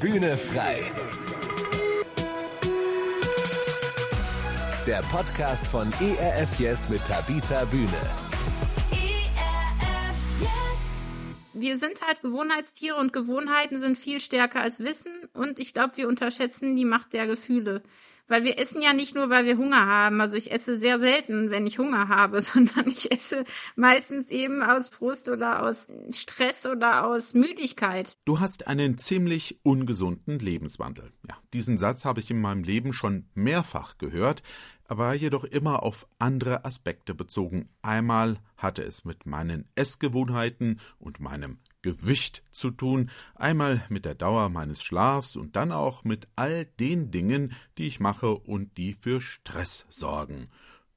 Bühne frei. Der Podcast von ERF Yes mit Tabita Bühne. Wir sind halt Gewohnheitstiere und Gewohnheiten sind viel stärker als Wissen und ich glaube, wir unterschätzen die Macht der Gefühle. Weil wir essen ja nicht nur, weil wir Hunger haben. Also ich esse sehr selten, wenn ich Hunger habe, sondern ich esse meistens eben aus Frust oder aus Stress oder aus Müdigkeit. Du hast einen ziemlich ungesunden Lebenswandel. Ja, diesen Satz habe ich in meinem Leben schon mehrfach gehört. War jedoch immer auf andere Aspekte bezogen. Einmal hatte es mit meinen Essgewohnheiten und meinem Gewicht zu tun, einmal mit der Dauer meines Schlafs und dann auch mit all den Dingen, die ich mache und die für Stress sorgen.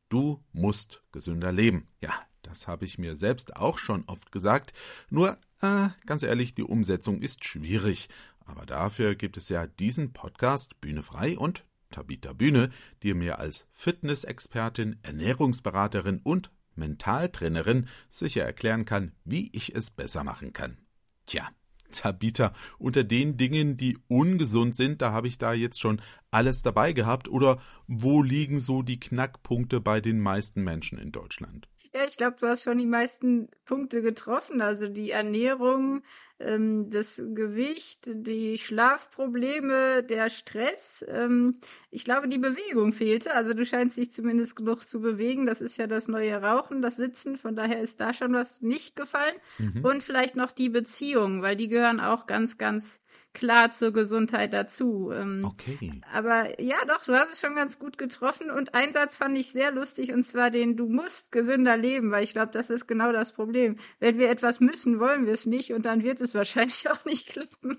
Du musst gesünder leben. Ja, das habe ich mir selbst auch schon oft gesagt, nur äh, ganz ehrlich, die Umsetzung ist schwierig. Aber dafür gibt es ja diesen Podcast Bühne frei und Tabita Bühne, die mir als Fitnessexpertin, Ernährungsberaterin und Mentaltrainerin sicher erklären kann, wie ich es besser machen kann. Tja, Tabita, unter den Dingen, die ungesund sind, da habe ich da jetzt schon alles dabei gehabt, oder wo liegen so die Knackpunkte bei den meisten Menschen in Deutschland? Ja, ich glaube, du hast schon die meisten Punkte getroffen. Also die Ernährung, ähm, das Gewicht, die Schlafprobleme, der Stress. Ähm, ich glaube, die Bewegung fehlte. Also du scheinst dich zumindest genug zu bewegen. Das ist ja das neue Rauchen, das Sitzen. Von daher ist da schon was nicht gefallen. Mhm. Und vielleicht noch die Beziehungen, weil die gehören auch ganz, ganz klar zur Gesundheit dazu. Ähm, okay. Aber ja, doch, du hast es schon ganz gut getroffen. Und ein Satz fand ich sehr lustig, und zwar den, du musst gesünder leben, weil ich glaube, das ist genau das Problem. Wenn wir etwas müssen, wollen wir es nicht und dann wird es wahrscheinlich auch nicht klappen.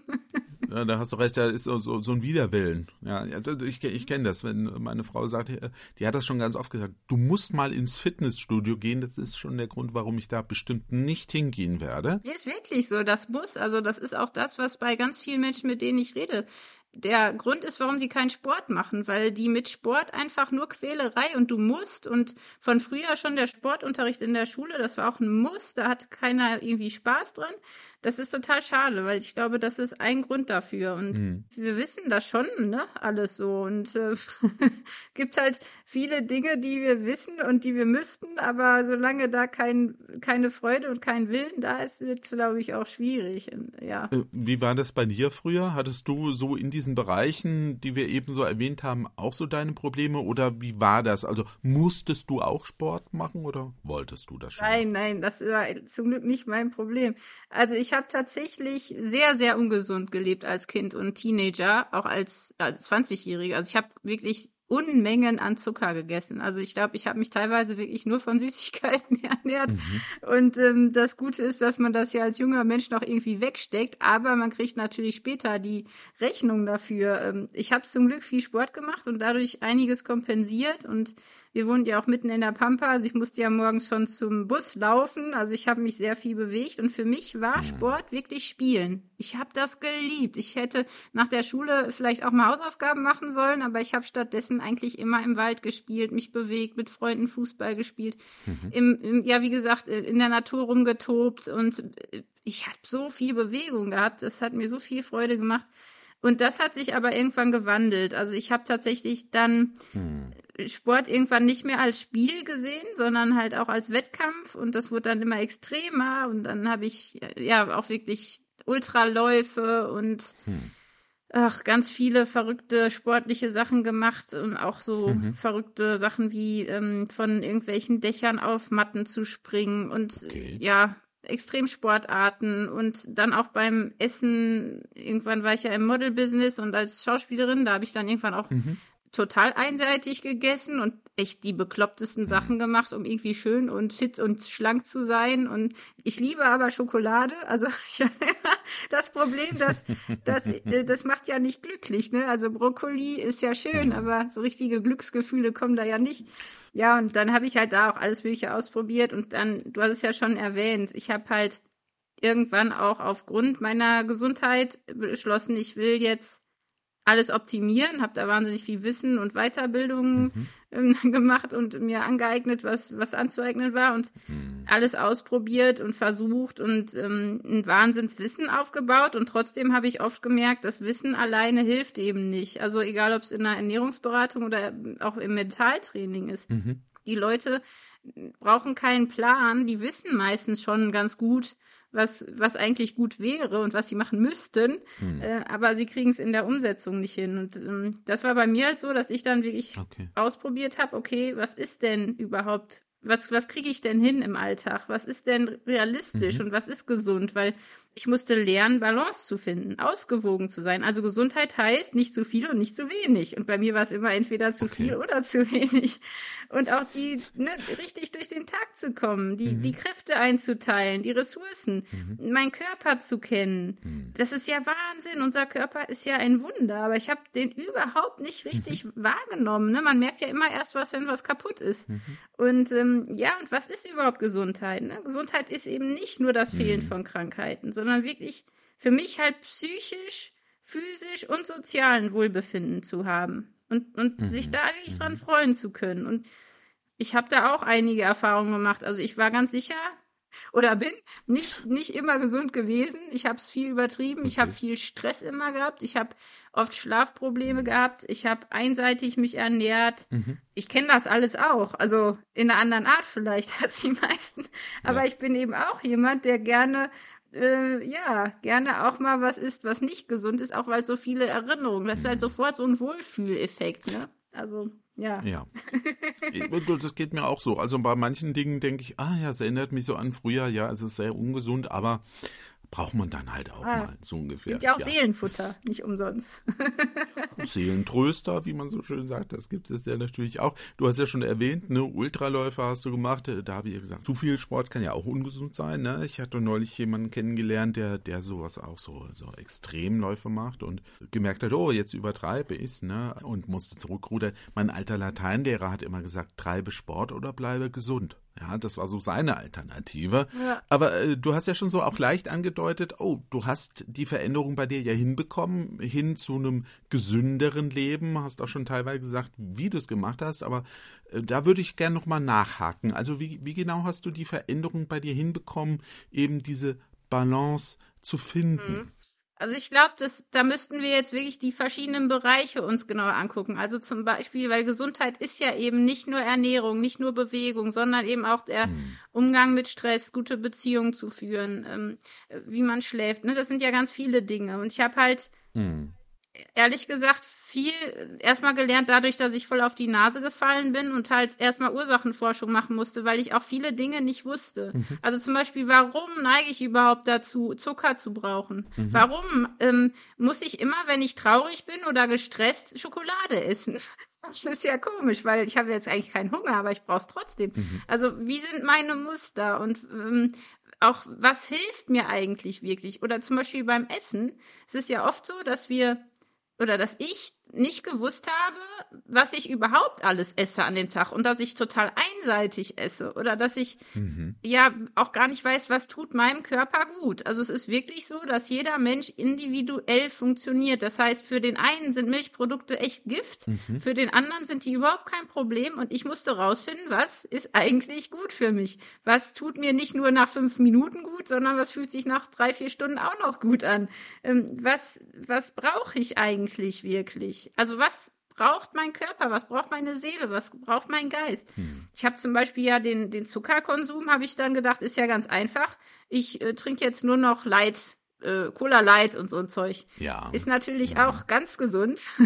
Ja, da hast du recht, da ist so, so, so ein Widerwillen. Ja, ich, ich kenne das, wenn meine Frau sagt, äh, die hat das schon ganz oft gesagt, du musst mal ins Fitnessstudio gehen, das ist schon der Grund, warum ich da bestimmt nicht hingehen werde. Ist wirklich so, das muss. Also das ist auch das, was bei ganz vielen Menschen, mit denen ich rede, der Grund ist, warum sie keinen Sport machen, weil die mit Sport einfach nur Quälerei und du musst und von früher schon der Sportunterricht in der Schule, das war auch ein Muss, da hat keiner irgendwie Spaß dran. Das ist total schade, weil ich glaube, das ist ein Grund dafür und mhm. wir wissen das schon, ne, alles so und äh, gibt halt viele Dinge, die wir wissen und die wir müssten, aber solange da kein, keine Freude und kein Willen da ist, wird es, glaube ich, auch schwierig, ja. Äh, wie war das bei dir früher? Hattest du so in diesen Bereichen, die wir eben so erwähnt haben, auch so deine Probleme oder wie war das? Also musstest du auch Sport machen oder wolltest du das schon? Nein, nein, das ist zum Glück nicht mein Problem. Also ich habe tatsächlich sehr, sehr ungesund gelebt als Kind und Teenager, auch als, als 20-Jährige. Also ich habe wirklich Unmengen an Zucker gegessen. Also ich glaube, ich habe mich teilweise wirklich nur von Süßigkeiten ernährt. Mhm. Und ähm, das Gute ist, dass man das ja als junger Mensch noch irgendwie wegsteckt, aber man kriegt natürlich später die Rechnung dafür. Ähm, ich habe zum Glück viel Sport gemacht und dadurch einiges kompensiert und wir wohnen ja auch mitten in der Pampa, also ich musste ja morgens schon zum Bus laufen. Also ich habe mich sehr viel bewegt und für mich war mhm. Sport wirklich Spielen. Ich habe das geliebt. Ich hätte nach der Schule vielleicht auch mal Hausaufgaben machen sollen, aber ich habe stattdessen eigentlich immer im Wald gespielt, mich bewegt, mit Freunden Fußball gespielt, mhm. Im, im, ja wie gesagt äh, in der Natur rumgetobt und äh, ich habe so viel Bewegung gehabt. Das hat mir so viel Freude gemacht. Und das hat sich aber irgendwann gewandelt. Also ich habe tatsächlich dann hm. Sport irgendwann nicht mehr als Spiel gesehen, sondern halt auch als Wettkampf. Und das wurde dann immer extremer. Und dann habe ich ja auch wirklich Ultraläufe und hm. ach, ganz viele verrückte sportliche Sachen gemacht und auch so mhm. verrückte Sachen wie ähm, von irgendwelchen Dächern auf Matten zu springen und okay. ja, Extremsportarten und dann auch beim Essen, irgendwann war ich ja im Model-Business und als Schauspielerin, da habe ich dann irgendwann auch mhm. Total einseitig gegessen und echt die beklopptesten Sachen gemacht, um irgendwie schön und fit und schlank zu sein. Und ich liebe aber Schokolade. Also das Problem, das, das, äh, das macht ja nicht glücklich. Ne? Also Brokkoli ist ja schön, mhm. aber so richtige Glücksgefühle kommen da ja nicht. Ja, und dann habe ich halt da auch alles Mögliche ausprobiert. Und dann, du hast es ja schon erwähnt, ich habe halt irgendwann auch aufgrund meiner Gesundheit beschlossen, ich will jetzt alles optimieren, habe da wahnsinnig viel Wissen und Weiterbildung mhm. ähm, gemacht und mir angeeignet, was, was anzueignen war und mhm. alles ausprobiert und versucht und ähm, ein Wahnsinnswissen aufgebaut. Und trotzdem habe ich oft gemerkt, das Wissen alleine hilft eben nicht. Also egal, ob es in der Ernährungsberatung oder auch im Mentaltraining ist. Mhm. Die Leute brauchen keinen Plan, die wissen meistens schon ganz gut, was, was eigentlich gut wäre und was sie machen müssten, hm. äh, aber sie kriegen es in der Umsetzung nicht hin. Und ähm, das war bei mir halt so, dass ich dann wirklich okay. ausprobiert habe, okay, was ist denn überhaupt was, was kriege ich denn hin im Alltag? Was ist denn realistisch mhm. und was ist gesund? Weil ich musste lernen, Balance zu finden, ausgewogen zu sein. Also Gesundheit heißt nicht zu viel und nicht zu wenig. Und bei mir war es immer entweder zu okay. viel oder zu wenig. Und auch die, ne, richtig durch den Tag zu kommen, die, mhm. die Kräfte einzuteilen, die Ressourcen, mhm. meinen Körper zu kennen. Mhm. Das ist ja Wahnsinn. Unser Körper ist ja ein Wunder, aber ich habe den überhaupt nicht richtig mhm. wahrgenommen. Ne? Man merkt ja immer erst was, wenn was kaputt ist. Mhm. Und ähm, ja, und was ist überhaupt Gesundheit? Ne? Gesundheit ist eben nicht nur das Fehlen mhm. von Krankheiten, sondern wirklich für mich halt psychisch, physisch und sozialen Wohlbefinden zu haben und, und mhm. sich da wirklich dran mhm. freuen zu können. Und ich habe da auch einige Erfahrungen gemacht. Also ich war ganz sicher, oder bin nicht, nicht immer gesund gewesen. Ich habe es viel übertrieben. Okay. Ich habe viel Stress immer gehabt. Ich habe oft Schlafprobleme gehabt. Ich habe einseitig mich ernährt. Mhm. Ich kenne das alles auch. Also in einer anderen Art vielleicht als die meisten. Aber ja. ich bin eben auch jemand, der gerne äh, ja, gerne auch mal was isst, was nicht gesund ist, auch weil so viele Erinnerungen. Das ist halt sofort so ein Wohlfühleffekt, ne? Also ja. Ja. das geht mir auch so. Also bei manchen Dingen denke ich, ah ja, es erinnert mich so an früher, ja, es ist sehr ungesund, aber braucht man dann halt auch ah, mal, so ungefähr. Gibt ja auch ja. Seelenfutter, nicht umsonst. Seelentröster, wie man so schön sagt, das gibt es ja natürlich auch. Du hast ja schon erwähnt, ne, Ultraläufer hast du gemacht, da habe ich ja gesagt, zu viel Sport kann ja auch ungesund sein. Ne? Ich hatte neulich jemanden kennengelernt, der, der sowas auch so, so Extremläufe macht und gemerkt hat, oh, jetzt übertreibe ich es, ne? Und musste zurückrudern. Mein alter Lateinlehrer hat immer gesagt, treibe Sport oder bleibe gesund. Ja, das war so seine Alternative. Ja. Aber äh, du hast ja schon so auch leicht angedeutet, oh, du hast die Veränderung bei dir ja hinbekommen, hin zu einem gesünderen Leben. Hast auch schon teilweise gesagt, wie du es gemacht hast, aber äh, da würde ich gerne nochmal nachhaken. Also wie, wie genau hast du die Veränderung bei dir hinbekommen, eben diese Balance zu finden? Mhm. Also ich glaube, da müssten wir jetzt wirklich die verschiedenen Bereiche uns genauer angucken. Also zum Beispiel, weil Gesundheit ist ja eben nicht nur Ernährung, nicht nur Bewegung, sondern eben auch der hm. Umgang mit Stress, gute Beziehungen zu führen, ähm, wie man schläft. Ne? Das sind ja ganz viele Dinge. Und ich habe halt hm ehrlich gesagt viel erstmal gelernt dadurch, dass ich voll auf die Nase gefallen bin und halt erstmal Ursachenforschung machen musste, weil ich auch viele Dinge nicht wusste. Mhm. Also zum Beispiel, warum neige ich überhaupt dazu, Zucker zu brauchen? Mhm. Warum ähm, muss ich immer, wenn ich traurig bin oder gestresst, Schokolade essen? Das ist ja komisch, weil ich habe jetzt eigentlich keinen Hunger, aber ich brauche es trotzdem. Mhm. Also wie sind meine Muster und ähm, auch was hilft mir eigentlich wirklich? Oder zum Beispiel beim Essen. Es ist ja oft so, dass wir oder dass ich nicht gewusst habe, was ich überhaupt alles esse an dem Tag und dass ich total einseitig esse oder dass ich mhm. ja auch gar nicht weiß, was tut meinem Körper gut. Also es ist wirklich so, dass jeder Mensch individuell funktioniert. Das heißt, für den einen sind Milchprodukte echt Gift, mhm. für den anderen sind die überhaupt kein Problem und ich musste rausfinden, was ist eigentlich gut für mich. Was tut mir nicht nur nach fünf Minuten gut, sondern was fühlt sich nach drei, vier Stunden auch noch gut an. Ähm, was, was brauche ich eigentlich wirklich? Also was braucht mein Körper, was braucht meine Seele, was braucht mein Geist. Hm. Ich habe zum Beispiel ja den, den Zuckerkonsum, habe ich dann gedacht, ist ja ganz einfach. Ich äh, trinke jetzt nur noch Light, äh, Cola Light und so ein Zeug. Ja. Ist natürlich ja. auch ganz gesund.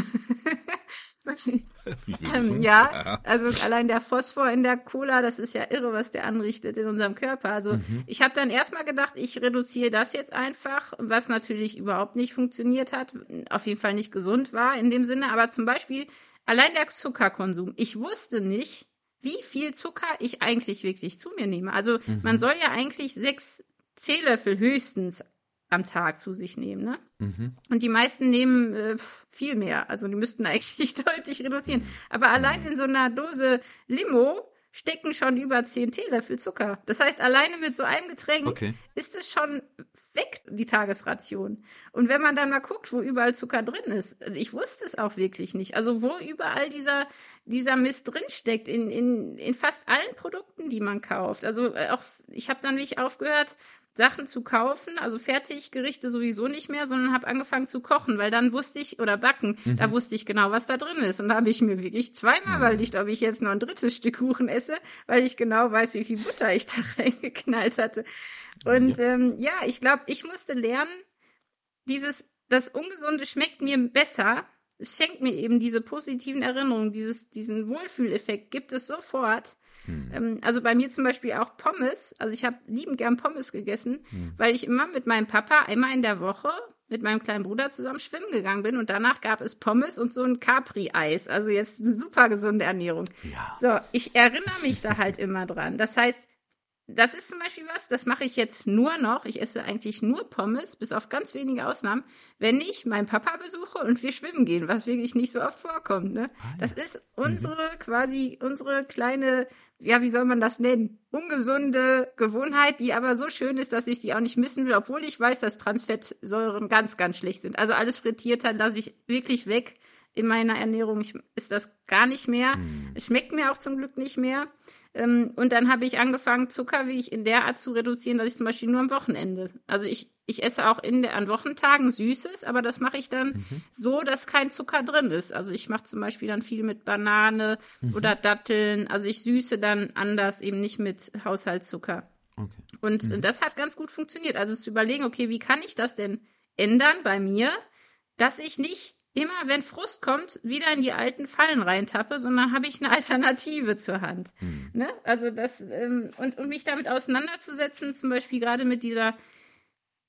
ähm, ja, also allein der Phosphor in der Cola, das ist ja irre, was der anrichtet in unserem Körper. Also mhm. ich habe dann erstmal gedacht, ich reduziere das jetzt einfach, was natürlich überhaupt nicht funktioniert hat, auf jeden Fall nicht gesund war in dem Sinne. Aber zum Beispiel allein der Zuckerkonsum. Ich wusste nicht, wie viel Zucker ich eigentlich wirklich zu mir nehme. Also mhm. man soll ja eigentlich sechs Teelöffel höchstens am Tag zu sich nehmen. Ne? Mhm. Und die meisten nehmen äh, viel mehr. Also die müssten eigentlich deutlich reduzieren. Aber allein in so einer Dose Limo stecken schon über 10 Teelöffel Zucker. Das heißt, alleine mit so einem Getränk Okay. ist es schon weg, die Tagesration. Und wenn man dann mal guckt, wo überall Zucker drin ist, ich wusste es auch wirklich nicht. Also wo überall dieser, dieser Mist drin steckt, in, in, in fast allen Produkten, die man kauft. Also äh, auch, ich habe dann wirklich aufgehört, Sachen zu kaufen, also Fertiggerichte sowieso nicht mehr, sondern habe angefangen zu kochen, weil dann wusste ich, oder backen, da wusste ich genau, was da drin ist. Und da habe ich mir wirklich zweimal überlegt, ob ich jetzt noch ein drittes Stück Kuchen esse, weil ich genau weiß, wie viel Butter ich da reingeknallt hatte. Und ja, ähm, ja ich glaube, ich musste lernen, dieses, das Ungesunde schmeckt mir besser. Es schenkt mir eben diese positiven Erinnerungen, dieses, diesen Wohlfühleffekt gibt es sofort. Hm. Also bei mir zum Beispiel auch Pommes. Also ich habe liebend gern Pommes gegessen, hm. weil ich immer mit meinem Papa einmal in der Woche mit meinem kleinen Bruder zusammen schwimmen gegangen bin und danach gab es Pommes und so ein Capri-Eis. Also jetzt eine super gesunde Ernährung. Ja. So, ich erinnere mich da halt immer dran. Das heißt, das ist zum Beispiel was, das mache ich jetzt nur noch. Ich esse eigentlich nur Pommes, bis auf ganz wenige Ausnahmen, wenn ich meinen Papa besuche und wir schwimmen gehen, was wirklich nicht so oft vorkommt. Ne? Ah. Das ist unsere mhm. quasi unsere kleine, ja, wie soll man das nennen? Ungesunde Gewohnheit, die aber so schön ist, dass ich die auch nicht missen will, obwohl ich weiß, dass Transfettsäuren ganz, ganz schlecht sind. Also alles frittiert hat, lasse ich wirklich weg in meiner Ernährung. Ich, ist das gar nicht mehr. Mhm. Es schmeckt mir auch zum Glück nicht mehr. Ähm, und dann habe ich angefangen, Zucker wie ich in der Art zu reduzieren, dass ich zum Beispiel nur am Wochenende. Also ich, ich esse auch in der, an Wochentagen Süßes, aber das mache ich dann mhm. so, dass kein Zucker drin ist. Also ich mache zum Beispiel dann viel mit Banane mhm. oder Datteln. Also ich süße dann anders, eben nicht mit Haushaltszucker. Okay. Und mhm. das hat ganz gut funktioniert. Also zu überlegen, okay, wie kann ich das denn ändern bei mir, dass ich nicht immer, wenn Frust kommt, wieder in die alten Fallen reintappe, sondern habe ich eine Alternative zur Hand. Hm. Ne? Also das, ähm, und, und mich damit auseinanderzusetzen, zum Beispiel gerade mit dieser,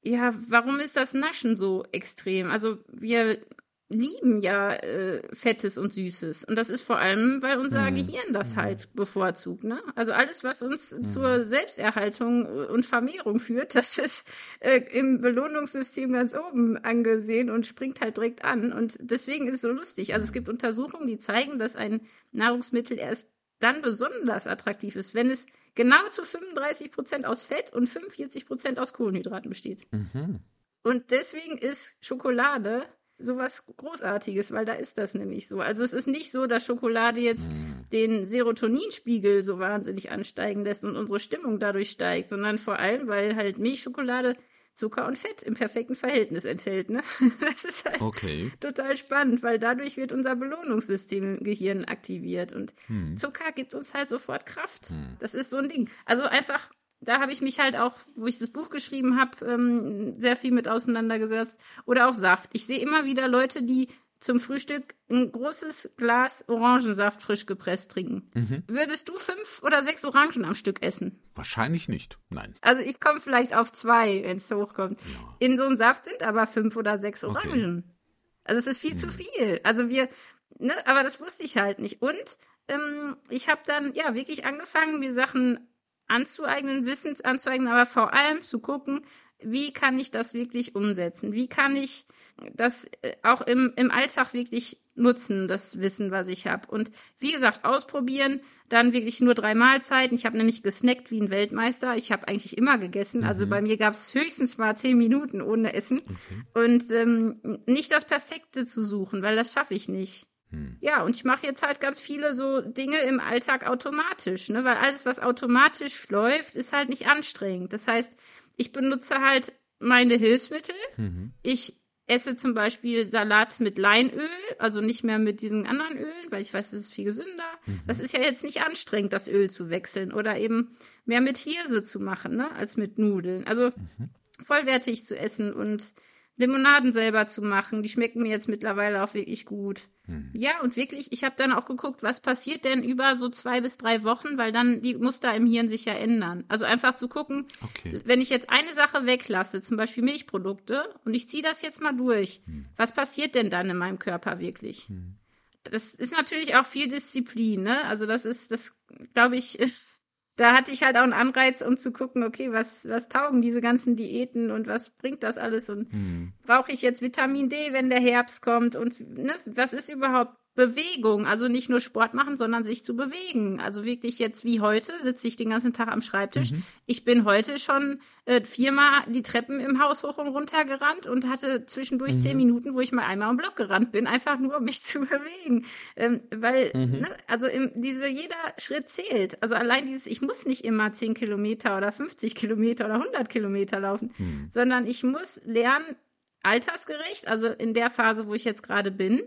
ja, warum ist das Naschen so extrem? Also wir lieben ja äh, Fettes und Süßes. Und das ist vor allem, weil unser mhm. Gehirn das mhm. halt bevorzugt. Ne? Also alles, was uns mhm. zur Selbsterhaltung und Vermehrung führt, das ist äh, im Belohnungssystem ganz oben angesehen und springt halt direkt an. Und deswegen ist es so lustig. Also es gibt Untersuchungen, die zeigen, dass ein Nahrungsmittel erst dann besonders attraktiv ist, wenn es genau zu 35 Prozent aus Fett und 45 Prozent aus Kohlenhydraten besteht. Mhm. Und deswegen ist Schokolade sowas Großartiges, weil da ist das nämlich so. Also es ist nicht so, dass Schokolade jetzt mm. den Serotoninspiegel so wahnsinnig ansteigen lässt und unsere Stimmung dadurch steigt, sondern vor allem, weil halt Milchschokolade Zucker und Fett im perfekten Verhältnis enthält. Ne? Das ist halt okay. total spannend, weil dadurch wird unser Belohnungssystem im Gehirn aktiviert und hm. Zucker gibt uns halt sofort Kraft. Hm. Das ist so ein Ding. Also einfach da habe ich mich halt auch, wo ich das Buch geschrieben habe, ähm, sehr viel mit auseinandergesetzt. Oder auch Saft. Ich sehe immer wieder Leute, die zum Frühstück ein großes Glas Orangensaft frisch gepresst trinken. Mhm. Würdest du fünf oder sechs Orangen am Stück essen? Wahrscheinlich nicht, nein. Also ich komme vielleicht auf zwei, wenn es hochkommt. Ja. In so einem Saft sind aber fünf oder sechs Orangen. Okay. Also es ist viel mhm. zu viel. Also wir, ne, aber das wusste ich halt nicht. Und ähm, ich habe dann ja wirklich angefangen, mir Sachen anzueignen, Wissens anzueignen, aber vor allem zu gucken, wie kann ich das wirklich umsetzen? Wie kann ich das äh, auch im, im Alltag wirklich nutzen, das Wissen, was ich habe? Und wie gesagt, ausprobieren, dann wirklich nur drei Mahlzeiten. Ich habe nämlich gesnackt wie ein Weltmeister. Ich habe eigentlich immer gegessen. Also mhm. Also bei mir gab es höchstens mal zehn Minuten ohne Essen. Okay. Und ähm, nicht das Perfekte zu suchen, weil das schaffe ich nicht. Hm. Ja, und ich mache jetzt halt ganz viele so Dinge im Alltag automatisch, ne? Weil alles, was automatisch läuft, ist halt nicht anstrengend. Das heißt, ich benutze halt meine Hilfsmittel. Mhm. Ich esse zum Beispiel Salat mit Leinöl, also nicht mehr mit diesen anderen Ölen, weil ich weiß, das ist viel gesünder. Mhm. Das ist ja jetzt nicht anstrengend, das Öl zu wechseln oder eben mehr mit Hirse zu machen, ne, als mit Nudeln. Also mhm. vollwertig zu essen und Limonaden selber zu machen. Die schmecken mir jetzt mittlerweile auch wirklich gut. Hm. Ja, und wirklich, ich habe dann auch geguckt, was passiert denn über so zwei bis drei Wochen, weil dann die Muster im Hirn sich ja ändern. Also einfach zu gucken, okay. wenn ich jetzt eine Sache weglasse, zum Beispiel Milchprodukte, und ich ziehe das jetzt mal durch, hm. was passiert denn dann in meinem Körper wirklich? Hm. Das ist natürlich auch viel Disziplin, ne? Also das ist, das glaube ich, da hatte ich halt auch einen Anreiz, um zu gucken, okay, was, was taugen diese ganzen Diäten und was bringt das alles und mhm. brauche ich jetzt Vitamin D, wenn der Herbst kommt und ne, was ist überhaupt Bewegung, also nicht nur Sport machen, sondern sich zu bewegen. Also wirklich jetzt wie heute sitze ich den ganzen Tag am Schreibtisch. Mhm. Ich bin heute schon äh, viermal die Treppen im Haus hoch und runter gerannt und hatte zwischendurch mhm. zehn Minuten, wo ich mal einmal am Block gerannt bin, einfach nur um mich zu bewegen. Ähm, weil, mhm. ne, also im, diese jeder Schritt zählt. Also allein dieses, ich muss nicht immer zehn Kilometer oder 50 Kilometer oder 100 Kilometer laufen, mhm. sondern ich muss lernen, altersgerecht, also in der Phase, wo ich jetzt gerade bin,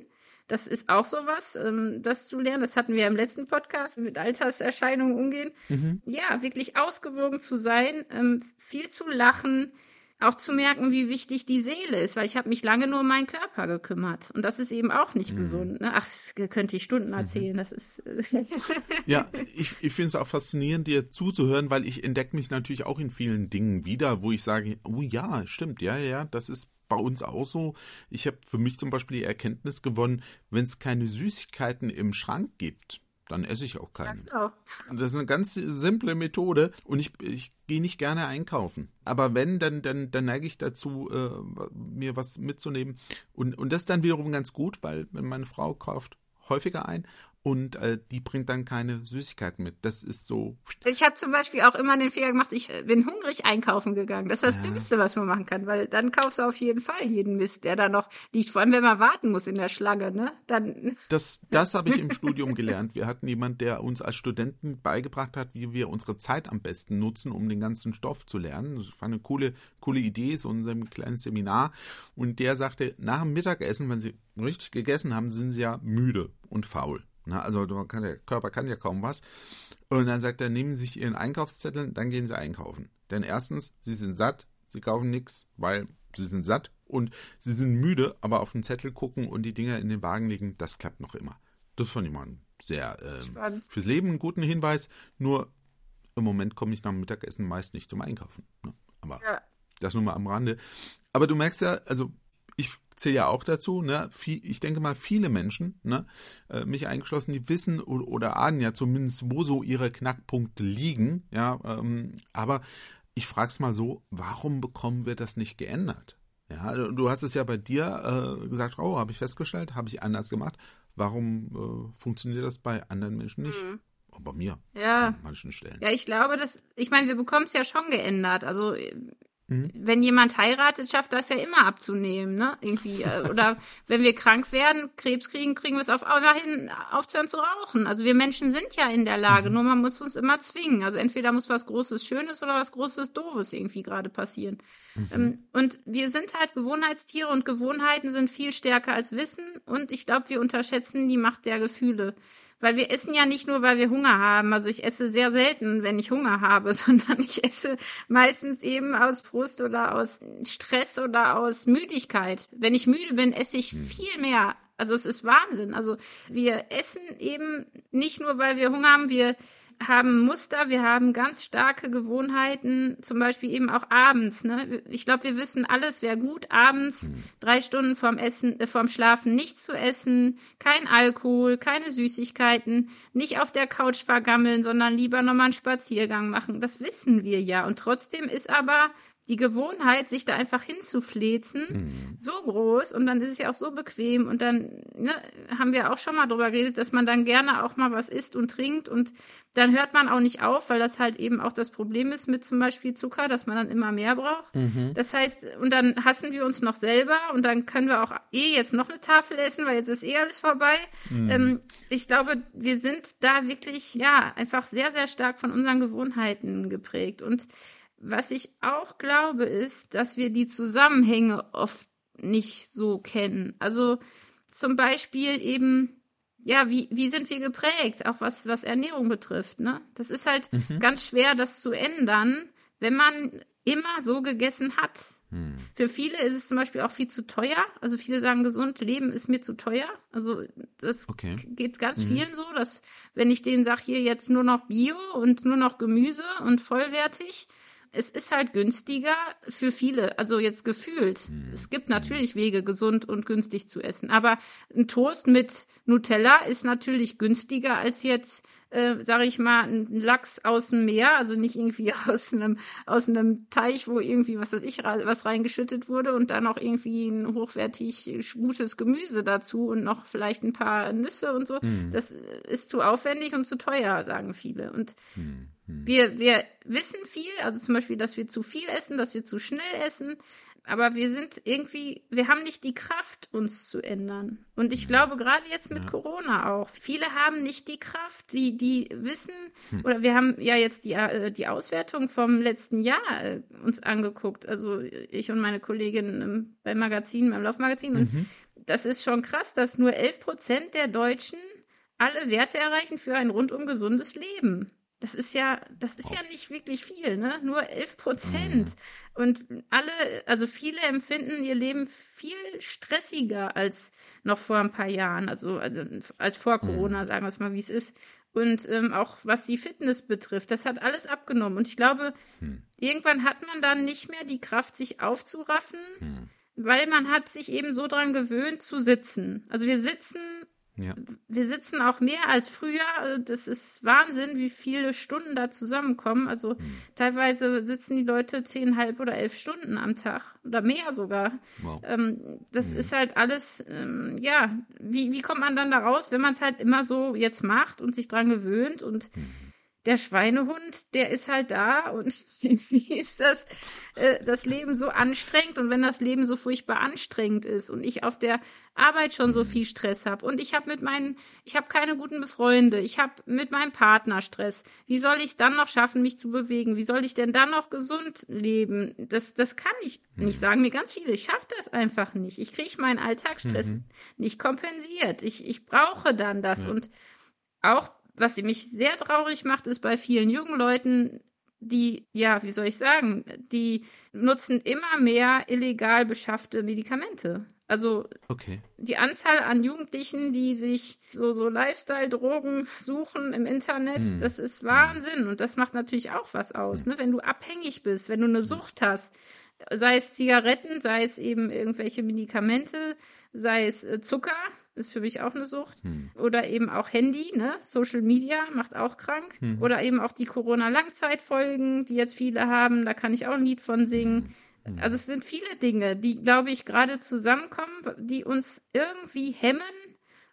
das ist auch sowas, ähm, das zu lernen. Das hatten wir im letzten Podcast mit Alterserscheinungen umgehen. Mhm. Ja, wirklich ausgewogen zu sein, ähm, viel zu lachen, auch zu merken, wie wichtig die Seele ist, weil ich habe mich lange nur um meinen Körper gekümmert und das ist eben auch nicht mhm. gesund. Ne? Ach, das könnte ich Stunden mhm. erzählen. Mhm. Das ist ja, ich, ich finde es auch faszinierend, dir zuzuhören, weil ich entdecke mich natürlich auch in vielen Dingen wieder, wo ich sage, oh ja, stimmt, ja, ja, das ist bei uns auch so. Ich habe für mich zum Beispiel die Erkenntnis gewonnen, wenn es keine Süßigkeiten im Schrank gibt, dann esse ich auch keine. Ja, das ist eine ganz simple Methode und ich, ich gehe nicht gerne einkaufen. Aber wenn, dann, dann, dann neige ich dazu, äh, mir was mitzunehmen. Und, und das ist dann wiederum ganz gut, weil wenn meine Frau kauft häufiger ein und äh, die bringt dann keine Süßigkeiten mit. Das ist so. Ich habe zum Beispiel auch immer den Fehler gemacht, ich äh, bin hungrig einkaufen gegangen. Das ist das ja. Dümmste, was man machen kann, weil dann kaufst du auf jeden Fall jeden Mist, der da noch liegt. Vor allem, wenn man warten muss in der Schlange, ne? Dann. Das, das habe ich im Studium gelernt. Wir hatten jemanden, der uns als Studenten beigebracht hat, wie wir unsere Zeit am besten nutzen, um den ganzen Stoff zu lernen. Das war eine coole, coole Idee, so in unserem kleinen Seminar. Und der sagte, nach dem Mittagessen, wenn sie richtig gegessen haben, sind sie ja müde und faul. Na, also kann, der Körper kann ja kaum was. Und dann sagt er, nehmen Sie sich Ihren Einkaufszettel, dann gehen Sie einkaufen. Denn erstens, Sie sind satt, Sie kaufen nichts, weil Sie sind satt und Sie sind müde, aber auf den Zettel gucken und die Dinger in den Wagen legen, das klappt noch immer. Das fand ich mal sehr äh, fürs Leben einen guten Hinweis. Nur im Moment komme ich nach dem Mittagessen meist nicht zum Einkaufen. Ne? Aber ja. das nur mal am Rande. Aber du merkst ja, also ich zähle ja auch dazu, ne? ich denke mal, viele Menschen, ne, äh, mich eingeschlossen, die wissen oder, ahnen ja zumindest, wo so ihre Knackpunkte liegen, ja, ähm, aber ich frage es mal so, warum bekommen wir das nicht geändert? Ja, du hast es ja bei dir äh, gesagt, oh, habe ich festgestellt, habe ich anders gemacht. Warum äh, funktioniert das bei anderen Menschen nicht? Mhm. bei mir. Ja. An manchen Stellen. Ja, ich glaube, dass, ich meine, wir bekommen es ja schon geändert. Also Mhm. Wenn jemand heiratet, schafft das ja immer abzunehmen, ne? Irgendwie. Äh, oder wenn wir krank werden, Krebs kriegen, kriegen wir es auf immerhin aufzuhören zu rauchen. Also wir Menschen sind ja in der Lage, mhm. nur man muss uns immer zwingen. Also entweder muss was Großes Schönes oder was Großes Doofes irgendwie gerade passieren. Mhm. Ähm, und wir sind halt Gewohnheitstiere und Gewohnheiten sind viel stärker als Wissen und ich glaube, wir unterschätzen die Macht der Gefühle. Weil wir essen ja nicht nur, weil wir Hunger haben. Also ich esse sehr selten, wenn ich Hunger habe, sondern ich esse meistens eben aus Frust oder aus Stress oder aus Müdigkeit. Wenn ich müde bin, esse ich hm. viel mehr. Also es ist Wahnsinn. Also wir essen eben nicht nur, weil wir Hunger haben, wir haben Muster, wir haben ganz starke Gewohnheiten, zum Beispiel eben auch abends. Ne? Ich glaube, wir wissen alles, wäre gut, abends mhm. drei Stunden vorm Essen, äh, vorm Schlafen nicht zu essen, kein Alkohol, keine Süßigkeiten, nicht auf der Couch vergammeln, sondern lieber nochmal einen Spaziergang machen. Das wissen wir ja. Und trotzdem ist aber die Gewohnheit, sich da einfach hinzuflezen, mhm. so groß und dann ist es ja auch so bequem und dann ne, haben wir auch schon mal drüber geredet, dass man dann gerne auch mal was isst und trinkt und dann hört man auch nicht auf, weil das halt eben auch das Problem ist mit zum Beispiel Zucker, dass man dann immer mehr braucht. Mhm. Das heißt, und dann hassen wir uns noch selber und dann können wir auch eh jetzt noch eine Tafel essen, weil jetzt ist eh alles vorbei. Mhm. Ähm, ich glaube, wir sind da wirklich, ja, einfach sehr, sehr stark von unseren Gewohnheiten geprägt und was ich auch glaube, ist, dass wir die Zusammenhänge oft nicht so kennen. Also zum Beispiel eben, ja, wie, wie sind wir geprägt, auch was, was Ernährung betrifft, ne? Das ist halt mhm. ganz schwer, das zu ändern, wenn man immer so gegessen hat. Hm. Für viele ist es zum Beispiel auch viel zu teuer. Also viele sagen, gesund leben ist mir zu teuer. Also das okay. geht ganz mhm. vielen so, dass wenn ich denen sage, hier jetzt nur noch Bio und nur noch Gemüse und vollwertig, es ist halt günstiger für viele, also jetzt gefühlt. Hm. Es gibt natürlich Wege, gesund und günstig zu essen. Aber ein Toast mit Nutella ist natürlich günstiger als jetzt äh, sage ich mal, einen Lachs aus dem Meer, also nicht irgendwie aus einem, aus einem Teich, wo irgendwie, was weiß ich, was reingeschüttet wurde und dann auch irgendwie ein hochwertig gutes Gemüse dazu und noch vielleicht ein paar Nüsse und so. Mhm. Das ist zu aufwendig und zu teuer, sagen viele. Und mhm. Wir, wir wissen viel, also zum Beispiel, dass wir zu viel essen, dass wir zu schnell essen, aber wir sind irgendwie, wir haben nicht die Kraft, uns zu ändern. Und ich glaube, gerade jetzt mit ja. Corona auch, viele haben nicht die Kraft, die, die wissen, hm. oder wir haben ja jetzt die, äh, die Auswertung vom letzten Jahr äh, uns angeguckt, also ich und meine Kollegin beim Magazin, beim Laufmagazin. Und mhm. das ist schon krass, dass nur 11 Prozent der Deutschen alle Werte erreichen für ein rundum gesundes Leben. Das ist ja, das ist ja nicht wirklich viel, ne? Nur 11 Prozent. Mhm. Und alle, also viele empfinden ihr Leben viel stressiger als noch vor ein paar Jahren, also, also als vor mhm. Corona, mhm. sagen wir es mal, wie es ist. Und ähm, auch was die Fitness betrifft, das hat alles abgenommen. Und ich glaube, mhm. irgendwann hat man dann nicht mehr die Kraft, sich aufzuraffen, mhm. weil man hat sich eben so dran gewöhnt zu sitzen. Also wir sitzen ja. Wir sitzen auch mehr als früher. Das ist Wahnsinn, wie viele Stunden da zusammenkommen. Also mhm. teilweise sitzen die Leute zehnhalb oder elf Stunden am Tag oder mehr sogar. Wow. Ähm, das mhm. ist halt alles, ähm, ja, wie, wie kommt man dann da raus, wenn man es halt immer so jetzt macht und sich dran gewöhnt und mhm der Schweinehund, der ist halt da und wie ist das, äh, das Leben so anstrengend und wenn das Leben so furchtbar anstrengend ist und ich auf der Arbeit schon so viel Stress habe und ich habe mit meinen, ich habe keine guten Freunde, ich habe mit meinem Partner Stress. Wie soll ich es dann noch schaffen, mich zu bewegen? Wie soll ich denn dann noch gesund leben? Das, das kann ich mhm. nicht sagen. Mir ganz viele, ich schaffe das einfach nicht. Ich kriege meinen Alltagsstress mhm. nicht kompensiert. Ich, ich brauche dann das ja. und auch was mich sehr traurig macht, ist bei vielen jungen Leuten, die, ja, wie soll ich sagen, die nutzen immer mehr illegal beschaffte Medikamente. Also okay. die Anzahl an Jugendlichen, die sich so, so Lifestyle-Drogen suchen im Internet, hm. das ist Wahnsinn. Und das macht natürlich auch was aus. Hm. Ne? Wenn du abhängig bist, wenn du eine Sucht hast, sei es Zigaretten, sei es eben irgendwelche Medikamente, sei es äh, Zucker, ist für mich auch eine Sucht. Hm. Oder eben auch Handy, ne? Social Media macht auch krank. Hm. Oder eben auch die Corona-Langzeitfolgen, die jetzt viele haben, da kann ich auch ein Lied von singen. Hm. Also es sind viele Dinge, die, glaube ich, gerade zusammenkommen, die uns irgendwie hemmen,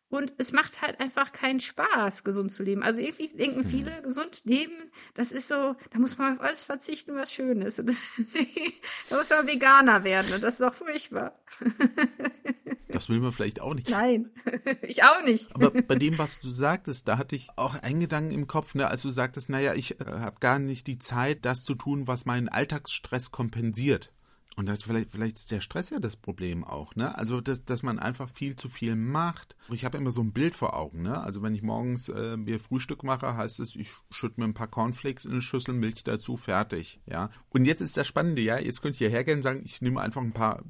und es macht halt einfach keinen Spaß, gesund zu leben. Also irgendwie denken mhm. viele, gesund leben, das ist so, da muss man auf alles verzichten, was schön ist. Da muss man Veganer werden und das ist doch furchtbar. Das will man vielleicht auch nicht. Nein, ich auch nicht. Aber bei dem, was du sagtest, da hatte ich auch einen Gedanken im Kopf, ne, als du sagtest, naja, ich äh, habe gar nicht die Zeit, das zu tun, was meinen Alltagsstress kompensiert. Und das vielleicht, vielleicht ist der Stress ja das Problem auch, ne? Also, dass, dass man einfach viel zu viel macht. Ich habe immer so ein Bild vor Augen, ne? Also, wenn ich morgens äh, mir Frühstück mache, heißt es, ich schütte mir ein paar Cornflakes in eine Schüssel, Milch dazu, fertig, ja? Und jetzt ist das Spannende, ja? Jetzt könnte ich hierher gehen und sagen, ich nehme einfach ein paar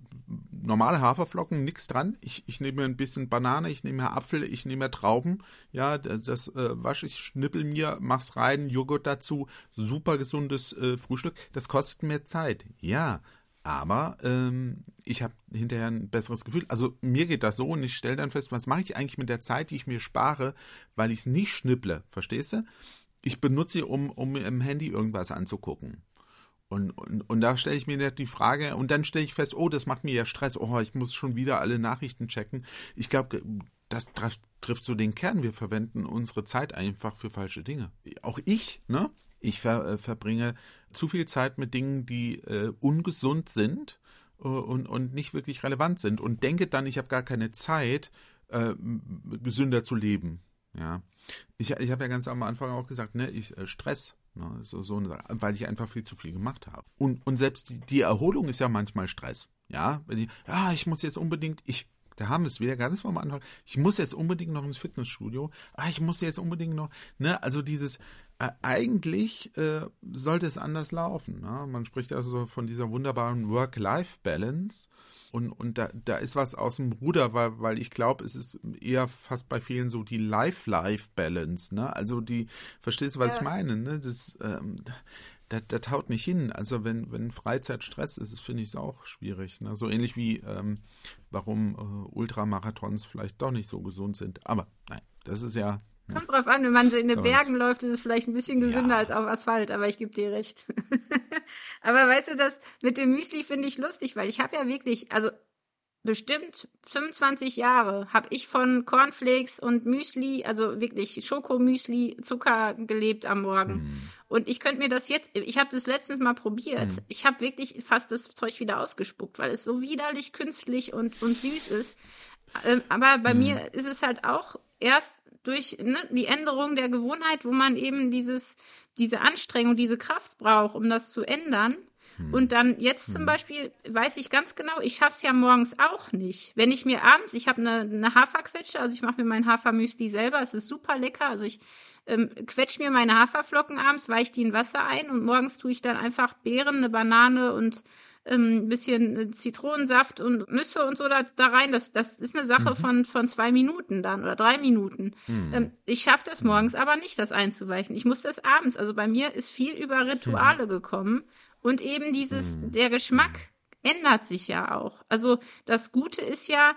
normale Haferflocken, nichts dran. Ich, ich nehme ein bisschen Banane, ich nehme Apfel, ich nehme Trauben, ja? Das, das äh, wasche ich, schnippel mir, mach's rein, Joghurt dazu, super gesundes äh, Frühstück. Das kostet mehr Zeit, ja. Aber ähm, ich habe hinterher ein besseres Gefühl. Also mir geht das so und ich stelle dann fest, was mache ich eigentlich mit der Zeit, die ich mir spare, weil ich es nicht schnipple, verstehst du? Ich benutze sie, um, um im Handy irgendwas anzugucken. Und, und, und da stelle ich mir die Frage, und dann stelle ich fest, oh, das macht mir ja Stress, oh, ich muss schon wieder alle Nachrichten checken. Ich glaube, das trifft, so den Kern. Wir verwenden unsere Zeit einfach für falsche Dinge. Auch ich, ne? Ich ver, äh, verbringe zu viel Zeit mit Dingen, die äh, ungesund sind äh, und, und nicht wirklich relevant sind und denke dann, ich habe gar keine Zeit, äh, gesünder zu leben. Ja, ich, ich habe ja ganz am Anfang auch gesagt, ne, ich äh, Stress, ne, so, so, weil ich einfach viel zu viel gemacht habe. Und, und selbst die, die Erholung ist ja manchmal Stress. Ja, ich, ja, ich muss jetzt unbedingt, ich da haben wir es wieder ganz vom Anfang. Ich muss jetzt unbedingt noch ins Fitnessstudio. Ah, ich muss jetzt unbedingt noch, ne, also dieses, eigentlich äh, sollte es anders laufen. Ne? Man spricht also von dieser wunderbaren Work-Life-Balance. Und, und da, da ist was aus dem Ruder, weil, weil ich glaube, es ist eher fast bei vielen so die Life-Life-Balance. Ne? Also die, verstehst du, was ja. ich meine? Ne? Das, ähm, das, das haut nicht hin. Also wenn, wenn Freizeit Stress ist, finde ich es auch schwierig. Ne? So ähnlich wie ähm, warum äh, Ultramarathons vielleicht doch nicht so gesund sind. Aber nein, Das ist ja. Kommt drauf an, wenn man so in den Bergen läuft, ist es vielleicht ein bisschen gesünder ja. als auf Asphalt, aber ich gebe dir recht. aber weißt du, das mit dem Müsli finde ich lustig, weil ich habe ja wirklich, also bestimmt 25 Jahre habe ich von Cornflakes und Müsli, also wirklich Schokomüsli, Zucker gelebt am Morgen. Mm. Und ich könnte mir das jetzt, ich habe das letztens mal probiert. Mm. Ich habe wirklich fast das Zeug wieder ausgespuckt, weil es so widerlich künstlich und, und süß ist. Ähm, aber bei mm. mir ist es halt auch erst durch ne, die Änderung der Gewohnheit, wo man eben dieses, diese Anstrengung, diese Kraft braucht, um das zu ändern, hm. Und dann jetzt zum hm. Beispiel weiß ich ganz genau, ich schaff's ja morgens auch nicht. Wenn ich mir abends, ich habe eine, eine Haferquetsche, also ich mache mir mein Hafermüsli selber, es ist super lecker. Also ich ähm, quetsch mir meine Haferflocken abends, weiche die in Wasser ein und morgens tue ich dann einfach Beeren, eine Banane und ähm, ein bisschen äh, Zitronensaft und Nüsse und so da, da rein. Das, das ist eine Sache mhm. von, von zwei Minuten dann oder drei Minuten. Mhm. Ähm, ich schaffe das morgens aber nicht, das einzuweichen. Ich muss das abends. Also bei mir ist viel über Rituale mhm. gekommen und eben dieses, mhm. der Geschmack ändert sich ja auch. Also das Gute ist ja,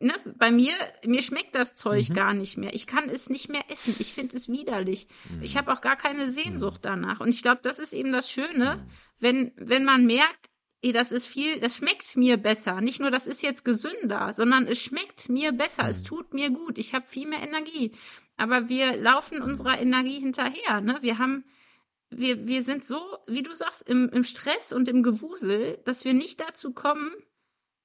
ne, bei mir, mir schmeckt das Zeug mhm. gar nicht mehr. Ich kann es nicht mehr essen. Ich finde es widerlich. Mhm. Ich habe auch gar keine Sehnsucht mhm. danach. Und ich glaube, das ist eben das Schöne, mhm. wenn, wenn man merkt, ey, das ist viel, das schmeckt mir besser. Nicht nur, das ist jetzt gesünder, sondern es schmeckt mir besser. Es mhm. tut mir gut. Ich habe viel mehr Energie. Aber wir laufen unserer Energie hinterher. Ne? Wir haben, wir, wir sind so, wie du sagst, im, im Stress und im Gewusel, dass wir nicht dazu kommen,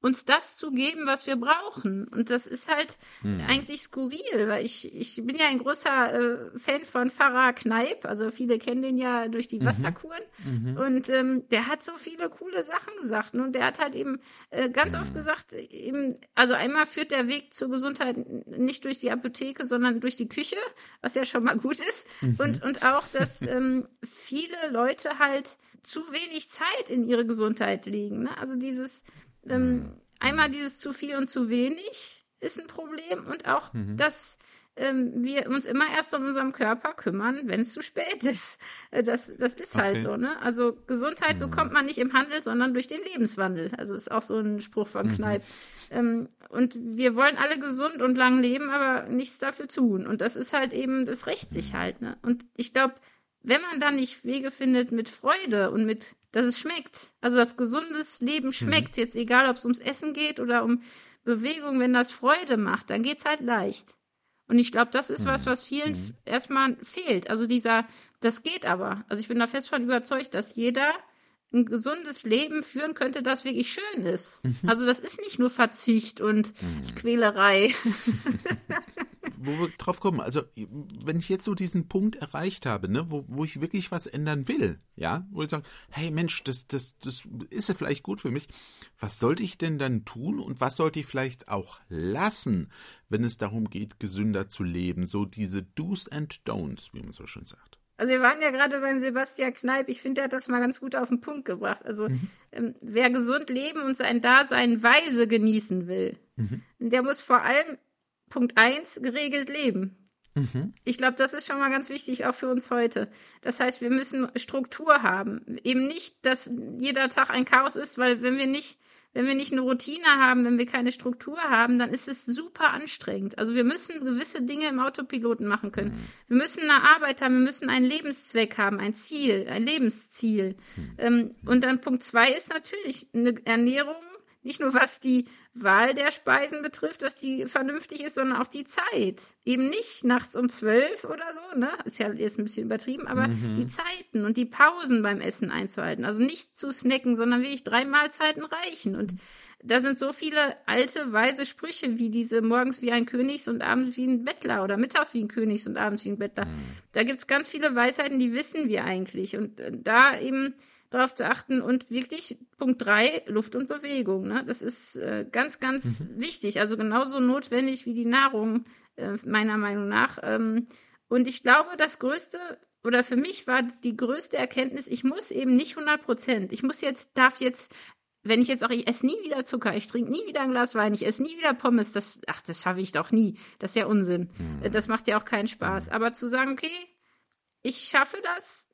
uns das zu geben, was wir brauchen. Und das ist halt hm. eigentlich skurril, weil ich, ich bin ja ein großer äh, Fan von Pfarrer Kneip, also viele kennen den ja durch die mhm. Wasserkuren. Mhm. Und ähm, der hat so viele coole Sachen gesagt. Und der hat halt eben äh, ganz mhm. oft gesagt, eben, also einmal führt der Weg zur Gesundheit nicht durch die Apotheke, sondern durch die Küche, was ja schon mal gut ist. Mhm. Und, und auch, dass ähm, viele Leute halt zu wenig Zeit in ihre Gesundheit legen. Ne? Also dieses ähm, mhm. einmal dieses zu viel und zu wenig ist ein Problem und auch, mhm. dass ähm, wir uns immer erst um unseren Körper kümmern, wenn es zu spät ist. Äh, das, das ist halt okay. halt so, ne? Also Gesundheit mhm. bekommt man nicht im Handel, sondern durch den Lebenswandel. Also ist auch so ein Spruch von mhm. Kneipp. Ähm, und wir wollen alle gesund und lang leben, aber nichts dafür tun. Und das ist halt eben, das rächt sich mhm. halt, ne? Und ich glaube, wenn man dann nicht Wege findet mit Freude und mit, dass es schmeckt, also das gesundes Leben mhm. schmeckt, mhm. jetzt egal, ob es ums Essen geht oder um Bewegung, wenn das Freude macht, dann geht's halt leicht. Und ich glaube, das ist mhm. was, was vielen mhm. erstmal fehlt. Also dieser, das geht aber. Also ich bin da fest von überzeugt, dass jeder ein gesundes Leben führen könnte, das wirklich schön ist. Mhm. Also das ist nicht nur Verzicht und mhm. Quälerei. wo wir drauf kommen, also wenn ich jetzt so diesen Punkt erreicht habe, ne, wo, wo ich wirklich was ändern will, ja, wo ich sage, hey Mensch, das, das, das ist ja vielleicht gut für mich, was sollte ich denn dann tun und was sollte ich vielleicht auch lassen, wenn es darum geht, gesünder zu leben, so diese Do's and Don'ts, wie man so schön sagt. Also wir waren ja gerade beim Sebastian Kneip. Ich finde, er hat das mal ganz gut auf den Punkt gebracht. Also mhm. ähm, wer gesund leben und sein Dasein weise genießen will, mhm. der muss vor allem Punkt eins geregelt leben. Mhm. Ich glaube, das ist schon mal ganz wichtig, auch für uns heute. Das heißt, wir müssen Struktur haben. Eben nicht, dass jeder Tag ein Chaos ist, weil wenn wir nicht wenn wir nicht eine Routine haben, wenn wir keine Struktur haben, dann ist es super anstrengend. Also wir müssen gewisse Dinge im Autopiloten machen können. Mhm. Wir müssen eine Arbeit haben, wir müssen einen Lebenszweck haben, ein Ziel, ein Lebensziel. Mhm. Ähm, und dann Punkt zwei ist natürlich eine Ernährung, nicht nur was die Wahl der Speisen betrifft, dass die vernünftig ist, sondern auch die Zeit. Eben nicht nachts um zwölf oder so, ne? Ist ja jetzt ein bisschen übertrieben, aber mhm. die Zeiten und die Pausen beim Essen einzuhalten. Also nicht zu snacken, sondern wirklich drei Mahlzeiten reichen. Und da sind so viele alte, weise Sprüche, wie diese morgens wie ein Königs und abends wie ein Bettler oder mittags wie ein Königs und abends wie ein Bettler. Mhm. Da gibt's ganz viele Weisheiten, die wissen wir eigentlich. Und äh, da eben darauf zu achten und wirklich Punkt drei Luft und Bewegung. Ne? Das ist äh, ganz, ganz mhm. wichtig, also genauso notwendig wie die Nahrung, äh, meiner Meinung nach. Ähm, und ich glaube, das Größte oder für mich war die größte Erkenntnis, ich muss eben nicht 100 Prozent. Ich muss jetzt, darf jetzt, wenn ich jetzt auch, ich esse nie wieder Zucker, ich trinke nie wieder ein Glas Wein, ich esse nie wieder Pommes, das, ach, das schaffe ich doch nie. Das ist ja Unsinn. Mhm. Das macht ja auch keinen Spaß. Mhm. Aber zu sagen, okay, ich schaffe das,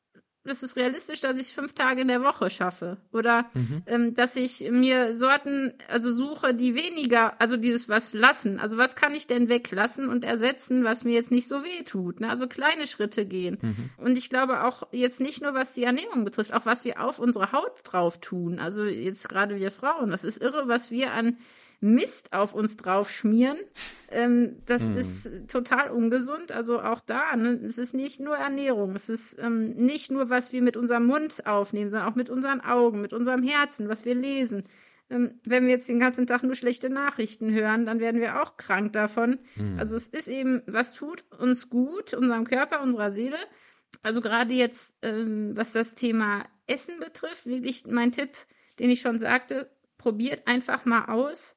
ist realistisch, dass ich fünf Tage in der Woche schaffe. Oder mhm. ähm, dass ich mir Sorten, also suche, die weniger, also dieses was lassen. Also was kann ich denn weglassen und ersetzen, was mir jetzt nicht so weh tut. Ne? Also kleine Schritte gehen. Mhm. Und ich glaube auch jetzt nicht nur, was die Ernährung betrifft, auch was wir auf unsere Haut drauf tun. Also jetzt gerade wir Frauen, das ist irre, was wir an Mist auf uns drauf schmieren. Ähm, das hm. ist total ungesund. Also auch da, ne? es ist nicht nur Ernährung, es ist ähm, nicht nur, was wir mit unserem Mund aufnehmen, sondern auch mit unseren Augen, mit unserem Herzen, was wir lesen. Ähm, wenn wir jetzt den ganzen Tag nur schlechte Nachrichten hören, dann werden wir auch krank davon. Hm. Also es ist eben, was tut uns gut, unserem Körper, unserer Seele. Also gerade jetzt, ähm, was das Thema Essen betrifft, wirklich mein Tipp, den ich schon sagte, probiert einfach mal aus,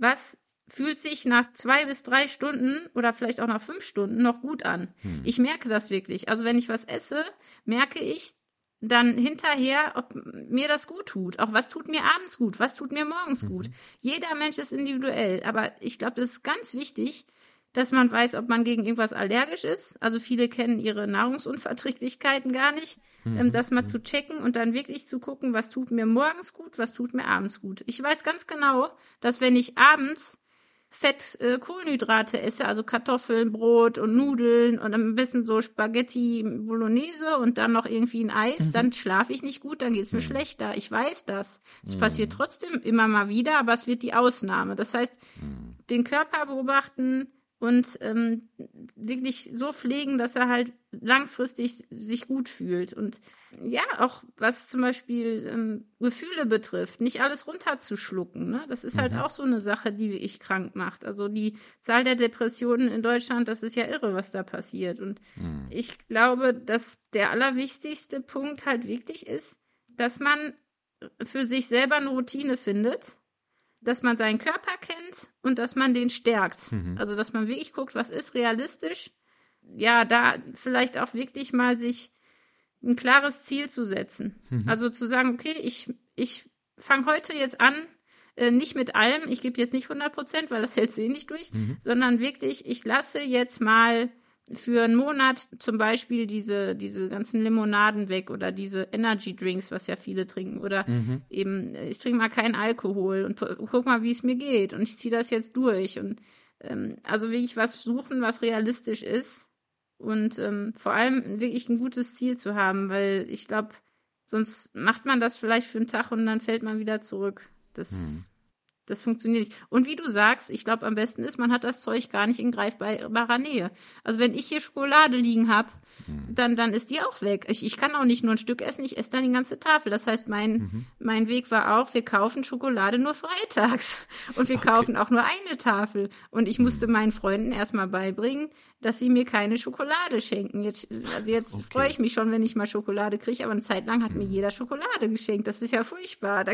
was fühlt sich nach zwei bis drei Stunden oder vielleicht auch nach fünf Stunden noch gut an. Hm. Ich merke das wirklich. Also wenn ich was esse, merke ich dann hinterher, ob mir das gut tut. Auch was tut mir abends gut, was tut mir morgens mhm. gut. Jeder Mensch ist individuell, aber ich glaube, das ist ganz wichtig, dass man weiß, ob man gegen irgendwas allergisch ist. Also viele kennen ihre Nahrungsunverträglichkeiten gar nicht. Ähm, mhm. Ähm, das mal mhm. zu checken und dann wirklich zu gucken, was tut mir morgens gut, was tut mir abends gut. Ich weiß ganz genau, dass wenn ich abends Fett äh, Kohlenhydrate esse, also Kartoffeln, Brot und Nudeln und ein bisschen so Spaghetti Bolognese und dann noch irgendwie ein Eis, mhm. dann schlafe ich nicht gut, dann geht's mir mhm. schlechter. Ich weiß das. Es mhm. passiert trotzdem immer mal wieder, aber es wird die Ausnahme. Das heißt, mhm. den Körper beobachten, und ähm, wirklich so pflegen, dass er halt langfristig sich gut fühlt. Und ja, auch was zum Beispiel ähm, Gefühle betrifft, nicht alles runterzuschlucken. Ne? Das ist halt mhm. halt auch so eine Sache, die ich krank macht. Also die Zahl der Depressionen in Deutschland, das ist ja irre, was da passiert. Und mhm. ich glaube, dass der allerwichtigste Punkt halt wirklich ist, dass man für sich selber eine Routine findet dass man seinen Körper kennt und dass man den stärkt. Mhm. Also, dass man wirklich guckt, was ist realistisch. Ja, da vielleicht auch wirklich mal sich ein klares Ziel zu setzen. Mhm. Also zu sagen, okay, ich, ich fange heute jetzt an, äh, nicht mit allem, ich gebe jetzt nicht 100 Prozent, weil das hält sie eh nicht durch, mhm. sondern wirklich, ich lasse jetzt mal für einen Monat zum Beispiel diese, diese ganzen Limonaden weg oder diese Energy Drinks, was ja viele trinken. Oder mhm. eben, ich trinke mal keinen Alkohol und guck mal, wie es mir geht. Und ich ziehe das jetzt durch. Und ähm, also wirklich was suchen, was realistisch ist. Und ähm, vor allem wirklich ein gutes Ziel zu haben, weil ich glaube, sonst macht man das vielleicht für einen Tag und dann fällt man wieder zurück. Das mhm. Das funktioniert nicht. Und wie du sagst, ich glaube, am besten ist, man hat das Zeug gar nicht in greifbarer Nähe. Also wenn ich hier Schokolade liegen habe, mhm. dann, dann ist die auch weg. Ich, ich kann auch nicht nur ein Stück essen, ich esse dann die ganze Tafel. Das heißt, mein, mhm. mein Weg war auch, wir kaufen Schokolade nur freitags. Und wir okay. kaufen auch nur eine Tafel. Und ich musste mhm. meinen Freunden erstmal beibringen, dass sie mir keine Schokolade schenken. Jetzt, also jetzt okay. freue ich mich schon, wenn ich mal Schokolade kriege, aber eine Zeit lang hat mir mhm. jeder Schokolade geschenkt. Das ist ja furchtbar.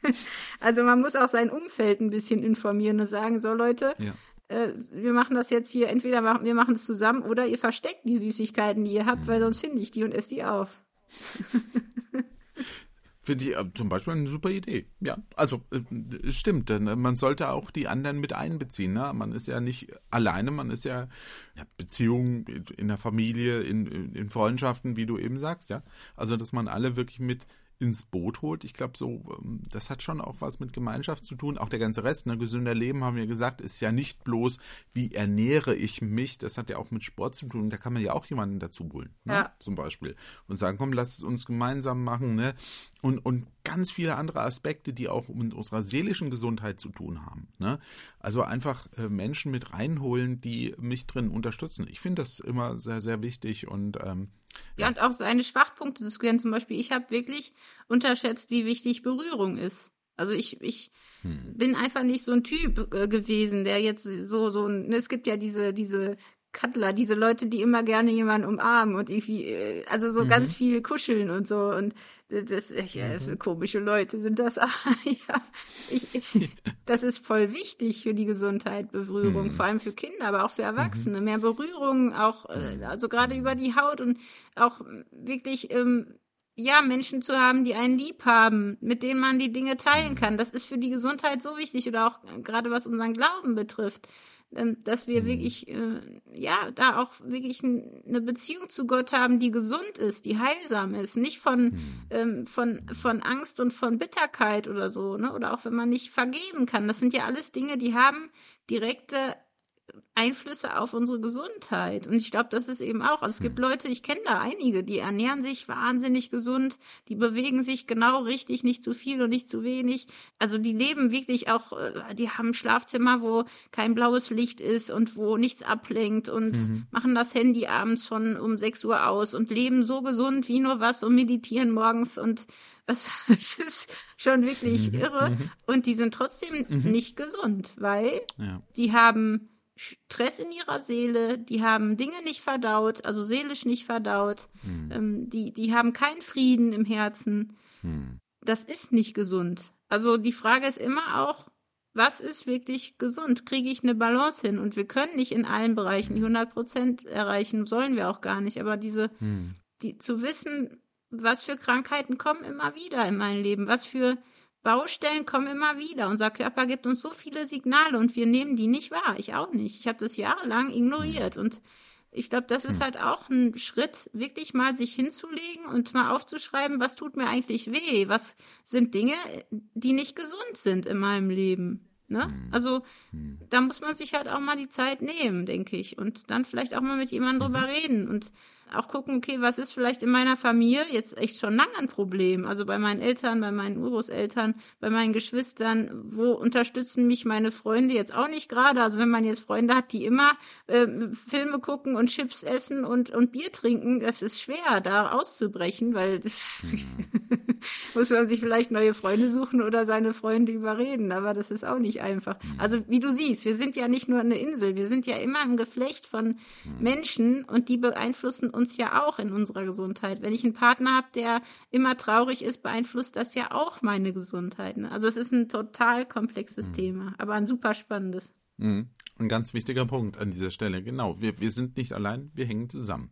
also man muss auch sein Umfeld Umfeld ein bisschen informieren und sagen, so Leute, ja. äh, wir machen das jetzt hier, entweder machen, wir machen es zusammen oder ihr versteckt die Süßigkeiten, die ihr habt, mhm. weil sonst finde ich die und esse die auf. Finde ich äh, zum Beispiel eine super Idee. Ja, also äh, stimmt, denn äh, man sollte auch die anderen mit einbeziehen. Ne? Man ist ja nicht alleine, man ist ja, ja Beziehungen in der Familie, in, in Freundschaften, wie du eben sagst, ja. Also dass man alle wirklich mit ins Boot holt. Ich glaube, so, ähm, das hat schon auch was mit Gemeinschaft zu tun. Auch der ganze Rest, ne, gesünder Leben, haben wir gesagt, ist ja nicht bloß, wie ernähre ich mich, das hat ja auch mit Sport zu tun. Da kann man ja auch jemanden dazu holen, ne, ja. zum Beispiel. Und sagen, komm, lass es uns gemeinsam machen, ne? Und, und ganz viele andere Aspekte, die auch mit unserer seelischen Gesundheit zu tun haben. Ne? Also einfach äh, Menschen mit reinholen, die mich drin unterstützen. Ich finde das immer sehr, sehr wichtig und ähm, ja, und auch seine Schwachpunkte zu kennen. Zum Beispiel, ich habe wirklich unterschätzt, wie wichtig Berührung ist. Also ich, ich hm. bin einfach nicht so ein Typ äh, gewesen, der jetzt so, so, ne, es gibt ja diese, diese Cuddler, diese Leute, die immer gerne jemanden umarmen und irgendwie, äh, also so mhm. ganz viel kuscheln und so und das, ich, mhm. das komische Leute sind das. ja, ich, das ist voll wichtig für die Gesundheit, Berührung, mhm. vor allem für Kinder, aber auch für Erwachsene. Mhm. Mehr Berührung, auch, äh, mhm. also gerade über die Haut und auch wirklich, ähm, ja, Menschen zu haben, die einen lieb haben, mit denen man die Dinge teilen mhm. kann. Das ist für die Gesundheit so wichtig oder auch äh, gerade was unseren Glauben betrifft dass wir mhm. wirklich, äh, ja, da auch wirklich eine Beziehung zu Gott haben, die gesund ist, die heilsam ist, nicht von, mhm. ähm, von, von Angst und von Bitterkeit oder so, ne? Oder auch wenn man nicht vergeben kann. Das sind ja alles Dinge, die haben direkte Einflüsse auf unsere Gesundheit. Und ich glaube, das ist eben auch. Also es gibt hm. Leute, ich kenne da einige, die ernähren sich wahnsinnig gesund, die bewegen sich genau richtig, nicht zu viel und nicht zu wenig. Also die leben wirklich auch, äh, die haben ein Schlafzimmer, wo kein blaues Licht ist und wo nichts ablenkt und mhm. machen das Handy abends schon um 6 Uhr aus und leben so gesund wie nur was und meditieren morgens und was, das ist schon wirklich mhm. irre. Mhm. Und die sind trotzdem mhm. nicht gesund, weil ja. die haben Stress in ihrer Seele, die haben Dinge nicht verdaut, also seelisch nicht verdaut, hm. ähm, die, die haben keinen Frieden im Herzen. Hm. Das ist nicht gesund. Also die Frage ist immer auch, was ist wirklich gesund? Kriege ich eine Balance hin? Und wir können nicht in allen Bereichen die 100 Prozent erreichen, sollen wir auch gar nicht. Aber diese, hm. die, zu wissen, was für Krankheiten kommen immer wieder in mein Leben, was für Baustellen kommen immer wieder. Unser Körper gibt uns so viele Signale und wir nehmen die nicht wahr. Ich auch nicht. Ich habe das jahrelang ignoriert. Und ich glaube, das ist hm. halt auch ein Schritt, wirklich mal sich hinzulegen und mal aufzuschreiben, was tut mir eigentlich weh? Was sind Dinge, die nicht gesund sind in meinem Leben? Ne? Hm. Also da muss man sich halt auch mal die Zeit nehmen, denke ich. Und dann vielleicht auch mal mit jemandem drüber mhm. reden. Und auch gucken, okay, was ist vielleicht in meiner Familie jetzt echt schon lange ein Problem? Also bei meinen Eltern, bei meinen Urgroßeltern, bei meinen Geschwistern, wo unterstützen mich meine Freunde jetzt auch nicht gerade? Also wenn man jetzt Freunde hat, die immer äh, Filme gucken und Chips essen und, und Bier trinken, das ist schwer, da auszubrechen, weil das mhm. muss man sich vielleicht neue Freunde suchen oder seine Freunde überreden, aber das ist auch nicht einfach. Mhm. Also wie du siehst, wir sind ja nicht nur eine Insel, wir sind ja immer ein Geflecht von mhm. Menschen und die beeinflussen uns ja auch in unserer Gesundheit. Wenn ich einen Partner habe, der immer traurig ist, beeinflusst das ja auch meine Gesundheit. Ne? Also es ist ein total komplexes mhm. Thema, aber ein super spannendes. Mhm. Ein ganz wichtiger Punkt an dieser Stelle. Genau, wir, wir sind nicht allein, wir hängen zusammen.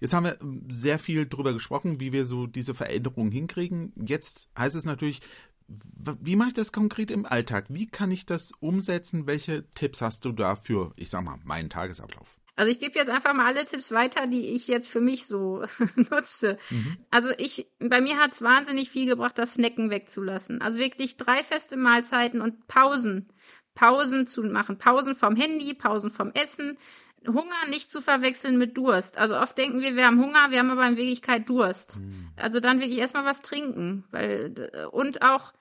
Jetzt haben wir ähm, sehr viel darüber gesprochen, wie wir so diese Veränderungen hinkriegen. Jetzt heißt es natürlich, wie mache ich das konkret im Alltag? Wie kann ich das umsetzen? Welche Tipps hast du da für, ich sag mal, meinen Tagesablauf? Also ich gebe jetzt einfach mal alle Tipps weiter, die ich jetzt für mich so nutze. Mhm. Also ich, bei mir hat es wahnsinnig viel gebracht, das Snacken wegzulassen. Also wirklich drei feste Mahlzeiten und Pausen. Pausen zu machen. Pausen vom Handy, Pausen vom Essen. Hunger nicht zu verwechseln mit Durst. Also oft denken wir, wir haben Hunger, wir haben aber in Wirklichkeit Durst. Mhm. Also dann wirklich erstmal was trinken. Weil, und auch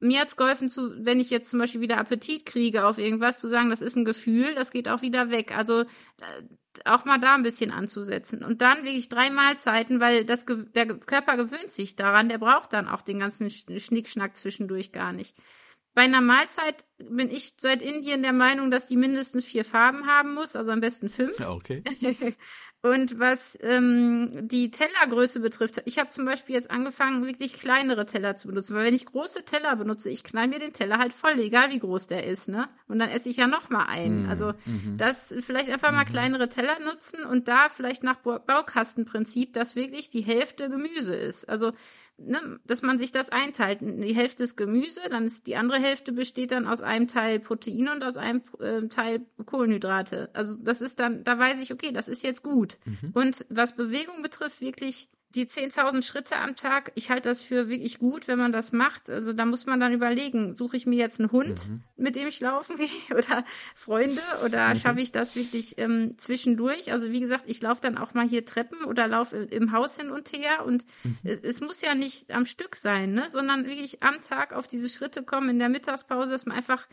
mir hat's geholfen, zu, wenn ich jetzt zum Beispiel wieder Appetit kriege auf irgendwas, zu sagen, das ist ein Gefühl, das geht auch wieder weg. Also äh, auch mal da ein bisschen anzusetzen. Und dann wirklich drei Mahlzeiten, weil das, der Körper gewöhnt sich daran, der braucht dann auch den ganzen Schnickschnack zwischendurch gar nicht. Bei einer Mahlzeit bin ich seit Indien der Meinung, dass die mindestens vier Farben haben muss, also am besten fünf. Okay. Und was ähm, die Tellergröße betrifft, ich habe zum Beispiel jetzt angefangen, wirklich kleinere Teller zu benutzen. Weil wenn ich große Teller benutze, ich knall mir den Teller halt voll, egal wie groß der ist, ne? Und dann esse ich ja noch mal einen. Mm, also mhm. das vielleicht einfach mal mhm. kleinere Teller nutzen und da vielleicht nach Baukastenprinzip, dass wirklich die Hälfte Gemüse ist. Also ne, dass man sich das einteilt. Die Hälfte ist Gemüse, dann ist die andere Hälfte besteht dann aus einem Teil Proteine und aus einem äh, Teil Kohlenhydrate. Also das ist dann, da weiß ich, okay, das ist jetzt gut. Mhm. Und was Bewegung betrifft, wirklich die 10.000 Schritte am Tag, ich halte das für wirklich gut, wenn man das macht. Also da muss man dann überlegen, suche ich mir jetzt einen Hund, mhm. mit dem ich laufen gehe oder Freunde oder mhm. schaffe ich das wirklich ähm, zwischendurch? Also wie gesagt, ich laufe dann auch mal hier Treppen oder laufe im Haus hin und her und mhm. es, es, muss ja nicht am Stück sein, ne? sondern wirklich am Tag auf diese Schritte kommen in der Mittagspause, dass man einfach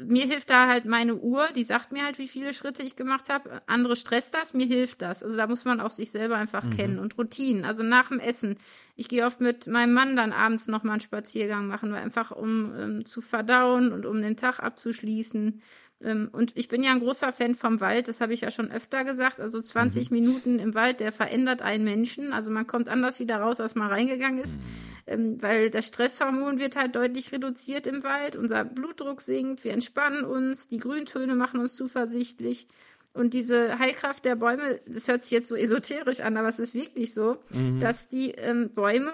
mir hilft da halt meine Uhr, die sagt mir halt, wie viele Schritte ich gemacht habe. Andere stresst das, mir hilft das. Also da muss man auch sich selber einfach mhm. kennen und Routinen. Also nach dem Essen. Ich gehe oft mit meinem Mann dann abends nochmal einen Spaziergang machen, weil einfach um ähm, zu verdauen und um den Tag abzuschließen. Ähm, und ich bin ja ein großer Fan vom Wald, das habe ich ja schon öfter gesagt. Also 20 mhm. Minuten im Wald, der verändert einen Menschen. Also man kommt anders wieder raus, als man reingegangen ist, mhm. ähm, weil das Stresshormon wird halt deutlich reduziert im Wald. Unser Blutdruck sinkt, wir entspannen uns, die Grüntöne machen uns zuversichtlich. Und diese Heilkraft der Bäume, das hört sich jetzt so esoterisch an, aber es ist wirklich so, mhm. dass die ähm, Bäume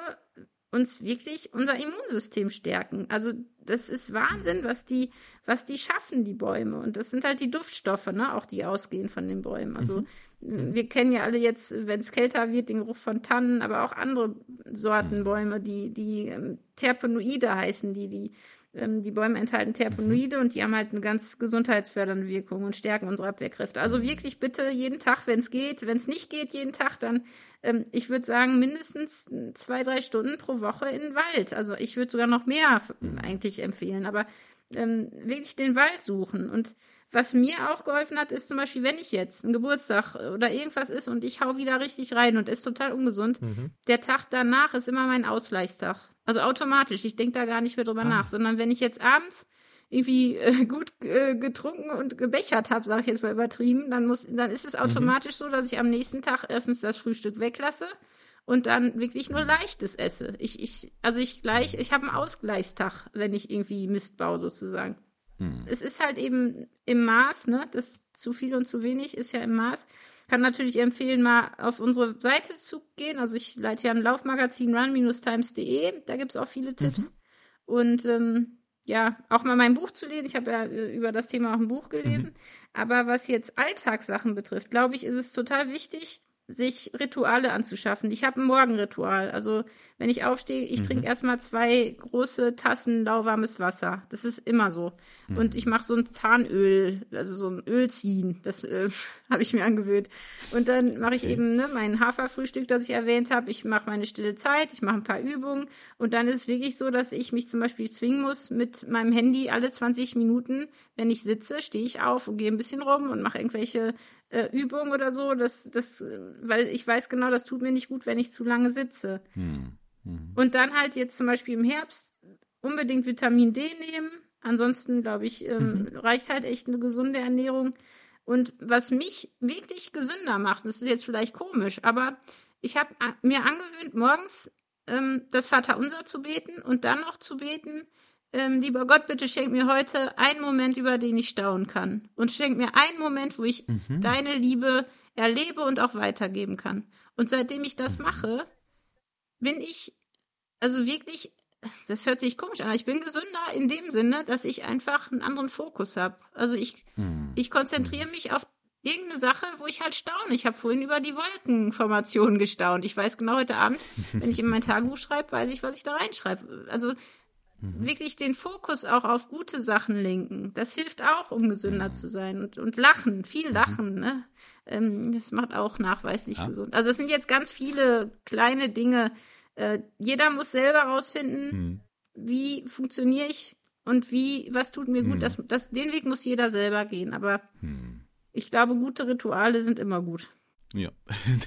uns wirklich unser Immunsystem stärken. Also das ist Wahnsinn, was die, was die schaffen, die Bäume. Und das sind halt die Duftstoffe, ne, auch die ausgehen von den Bäumen. Also mhm. wir kennen ja alle jetzt, wenn es kälter wird, den Geruch von Tannen, aber auch andere Sorten. Bäume, die, die ähm, Terpenoide heißen, die, die ähm, die Bäume enthalten Terpenoide mhm. und die haben halt eine ganz gesundheitsfördernde Wirkung und stärken unsere Abwehrkräfte. Also mhm. wirklich bitte jeden Tag, wenn es geht. Wenn es nicht geht, jeden Tag, dann, ähm, ich würde sagen, mindestens zwei, drei Stunden pro Woche in den Wald. Also ich würde sogar noch mehr mhm. eigentlich empfehlen, aber ähm, wirklich den Wald suchen. Und was mir auch geholfen hat, ist zum Beispiel, wenn ich jetzt ein Geburtstag oder irgendwas ist und ich hau wieder richtig rein und ist total ungesund, mhm. der Tag danach ist immer mein Ausgleichstag. Also automatisch. Ich denke da gar nicht mehr drüber ah. nach, sondern wenn ich jetzt abends irgendwie äh, gut äh, getrunken und gebechert habe, sage ich jetzt mal übertrieben, dann muss, dann ist es mhm. automatisch mhm. so, dass ich am nächsten Tag erstens das Frühstück weglasse und dann wirklich nur leichtes esse. Ich, ich, also ich gleich, ich habe einen Ausgleichstag, wenn ich irgendwie Mist baue sozusagen. Hm. Es ist halt eben im Maß, ne? Das zu viel und zu wenig ist ja im Maß. Kann natürlich empfehlen, mal auf unsere Seite zu gehen. Also ich leite ja ein Laufmagazin run-times.de. Da gibt es auch viele Tipps. Mhm. Und ähm, ja, auch mal mein Buch zu lesen. Ich habe ja äh, über das Thema auch ein Buch gelesen. Mhm. Aber was jetzt Alltagssachen betrifft, glaube ich, ist es total wichtig, sich Rituale anzuschaffen. Ich habe ein Morgenritual. Also wenn ich aufstehe, ich mhm. trinke erstmal zwei große Tassen lauwarmes Wasser. Das ist immer so. Mhm. Und ich mache so ein Zahnöl, also so ein Öl ziehen. Das äh, habe ich mir angewöhnt. Und dann mache ich okay. eben ne, mein Haferfrühstück, das ich erwähnt habe. Ich mache meine stille Zeit, ich mache ein paar Übungen. Und dann ist es wirklich so, dass ich mich zum Beispiel zwingen muss, mit meinem Handy alle 20 Minuten, wenn ich sitze, stehe ich auf und gehe ein bisschen rum und mache irgendwelche äh, Übung oder so, das, das, weil ich weiß genau, das tut mir nicht gut, wenn ich zu lange sitze. Hm. Hm. Und dann halt jetzt zum Beispiel im Herbst unbedingt Vitamin D nehmen. Ansonsten, glaube ich, ähm, mhm. reicht halt echt eine gesunde Ernährung. Und was mich wirklich gesünder macht, das ist jetzt vielleicht komisch, aber ich habe mir angewöhnt, morgens ähm, das Vaterunser zu beten und dann noch zu beten, ähm, lieber Gott, bitte schenk mir heute einen Moment, über den ich staunen kann. Und schenk mir einen Moment, wo ich mhm. deine Liebe erlebe und auch weitergeben kann. Und seitdem ich das mhm. mache, bin ich, also wirklich, das hört sich komisch an, ich bin gesünder in dem Sinne, dass ich einfach einen anderen Fokus habe. Also ich, mhm. ich konzentriere mich auf irgendeine Sache, wo ich halt staune. Ich habe vorhin über die Wolkenformation gestaunt. Ich weiß genau heute Abend, wenn ich in mein Tagebuch schreibe, weiß ich, was ich da reinschreibe. Also Mhm. Wirklich den Fokus auch auf gute Sachen lenken. Das hilft auch, um gesünder mhm. zu sein. Und, und lachen, viel mhm. lachen, ne? Ähm, das macht auch nachweislich ja. gesund. Also es sind jetzt ganz viele kleine Dinge. Äh, jeder muss selber rausfinden, mhm. wie funktioniere ich und wie, was tut mir gut. Mhm. Das, das, den Weg muss jeder selber gehen. Aber mhm. ich glaube, gute Rituale sind immer gut. Ja,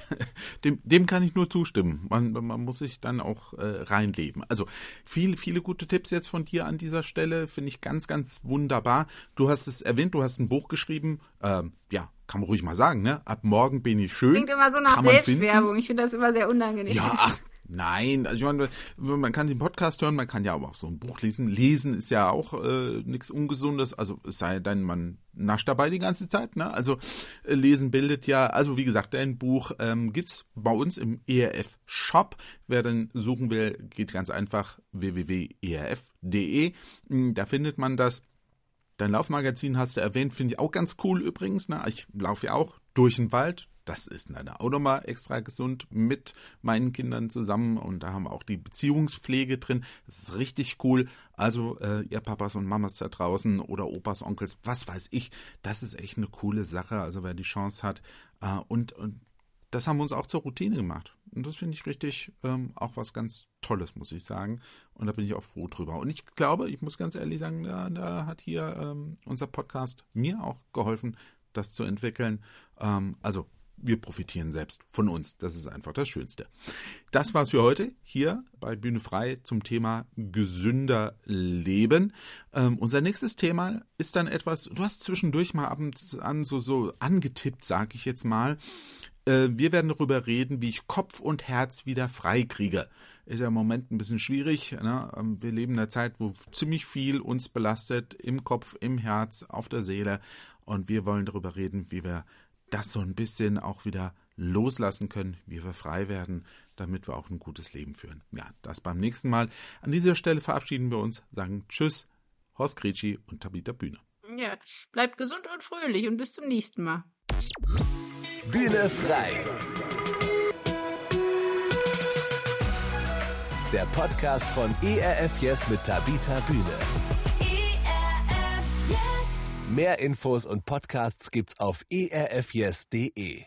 dem, dem kann ich nur zustimmen. Man, man muss sich dann auch äh, reinleben. Also viele, viele gute Tipps jetzt von dir an dieser Stelle, finde ich ganz, ganz wunderbar. Du hast es erwähnt, du hast ein Buch geschrieben. Ähm, ja, kann man ruhig mal sagen, ne? Ab morgen bin ich schön. Klingt immer so nach Selbstwerbung. Ich finde das immer sehr unangenehm. Ja, ach, Nein, also ich meine, man kann den Podcast hören, man kann ja aber auch so ein Buch lesen. Lesen ist ja auch äh, nichts Ungesundes, also es sei denn, man nascht dabei die ganze Zeit. Ne? Also äh, Lesen bildet ja, also wie gesagt, ein Buch ähm, gibt's bei uns im ERF Shop. Wer dann suchen will, geht ganz einfach www.erf.de. Hm, da findet man das. Dein Laufmagazin hast du erwähnt, finde ich auch ganz cool übrigens. Ne? Ich laufe ja auch durch den Wald, das ist leider auch nochmal extra gesund mit meinen Kindern zusammen und da haben wir auch die Beziehungspflege drin. Das ist richtig cool. Also äh, ihr Papas und Mamas da draußen oder Opas, Onkels, was weiß ich, das ist echt eine coole Sache. Also wer die Chance hat äh, und, und das haben wir uns auch zur Routine gemacht. Und das finde ich richtig ähm, auch was ganz Tolles, muss ich sagen. Und da bin ich auch froh drüber. Und ich glaube, ich muss ganz ehrlich sagen, da, da hat hier ähm, unser Podcast mir auch geholfen, das zu entwickeln. Ähm, also wir profitieren selbst von uns. Das ist einfach das Schönste. Das war's für heute hier bei Bühne Frei zum Thema gesünder Leben. Ähm, unser nächstes Thema ist dann etwas, du hast zwischendurch mal ab und an so, so angetippt, sag ich jetzt mal. Äh, wir werden darüber reden, wie ich Kopf und Herz wieder frei kriege. Ist ja im Moment ein bisschen schwierig. Ne? Ähm, wir leben in einer Zeit, wo ziemlich viel uns belastet, im Kopf, im Herz, auf der Seele. Und wir wollen darüber reden, wie wir das so ein bisschen auch wieder loslassen können, wie wir frei werden, damit wir auch ein gutes Leben führen. Ja, das beim nächsten Mal. An dieser Stelle verabschieden wir uns, sagen Tschüss, Horst Gretschi und Tabita Bühne. Ja, bleibt gesund und fröhlich und bis zum nächsten Mal. Bühne frei. Der Podcast von ERF Yes mit Tabita Bühne. Mehr Infos und Podcasts gibt's auf erfyes.de.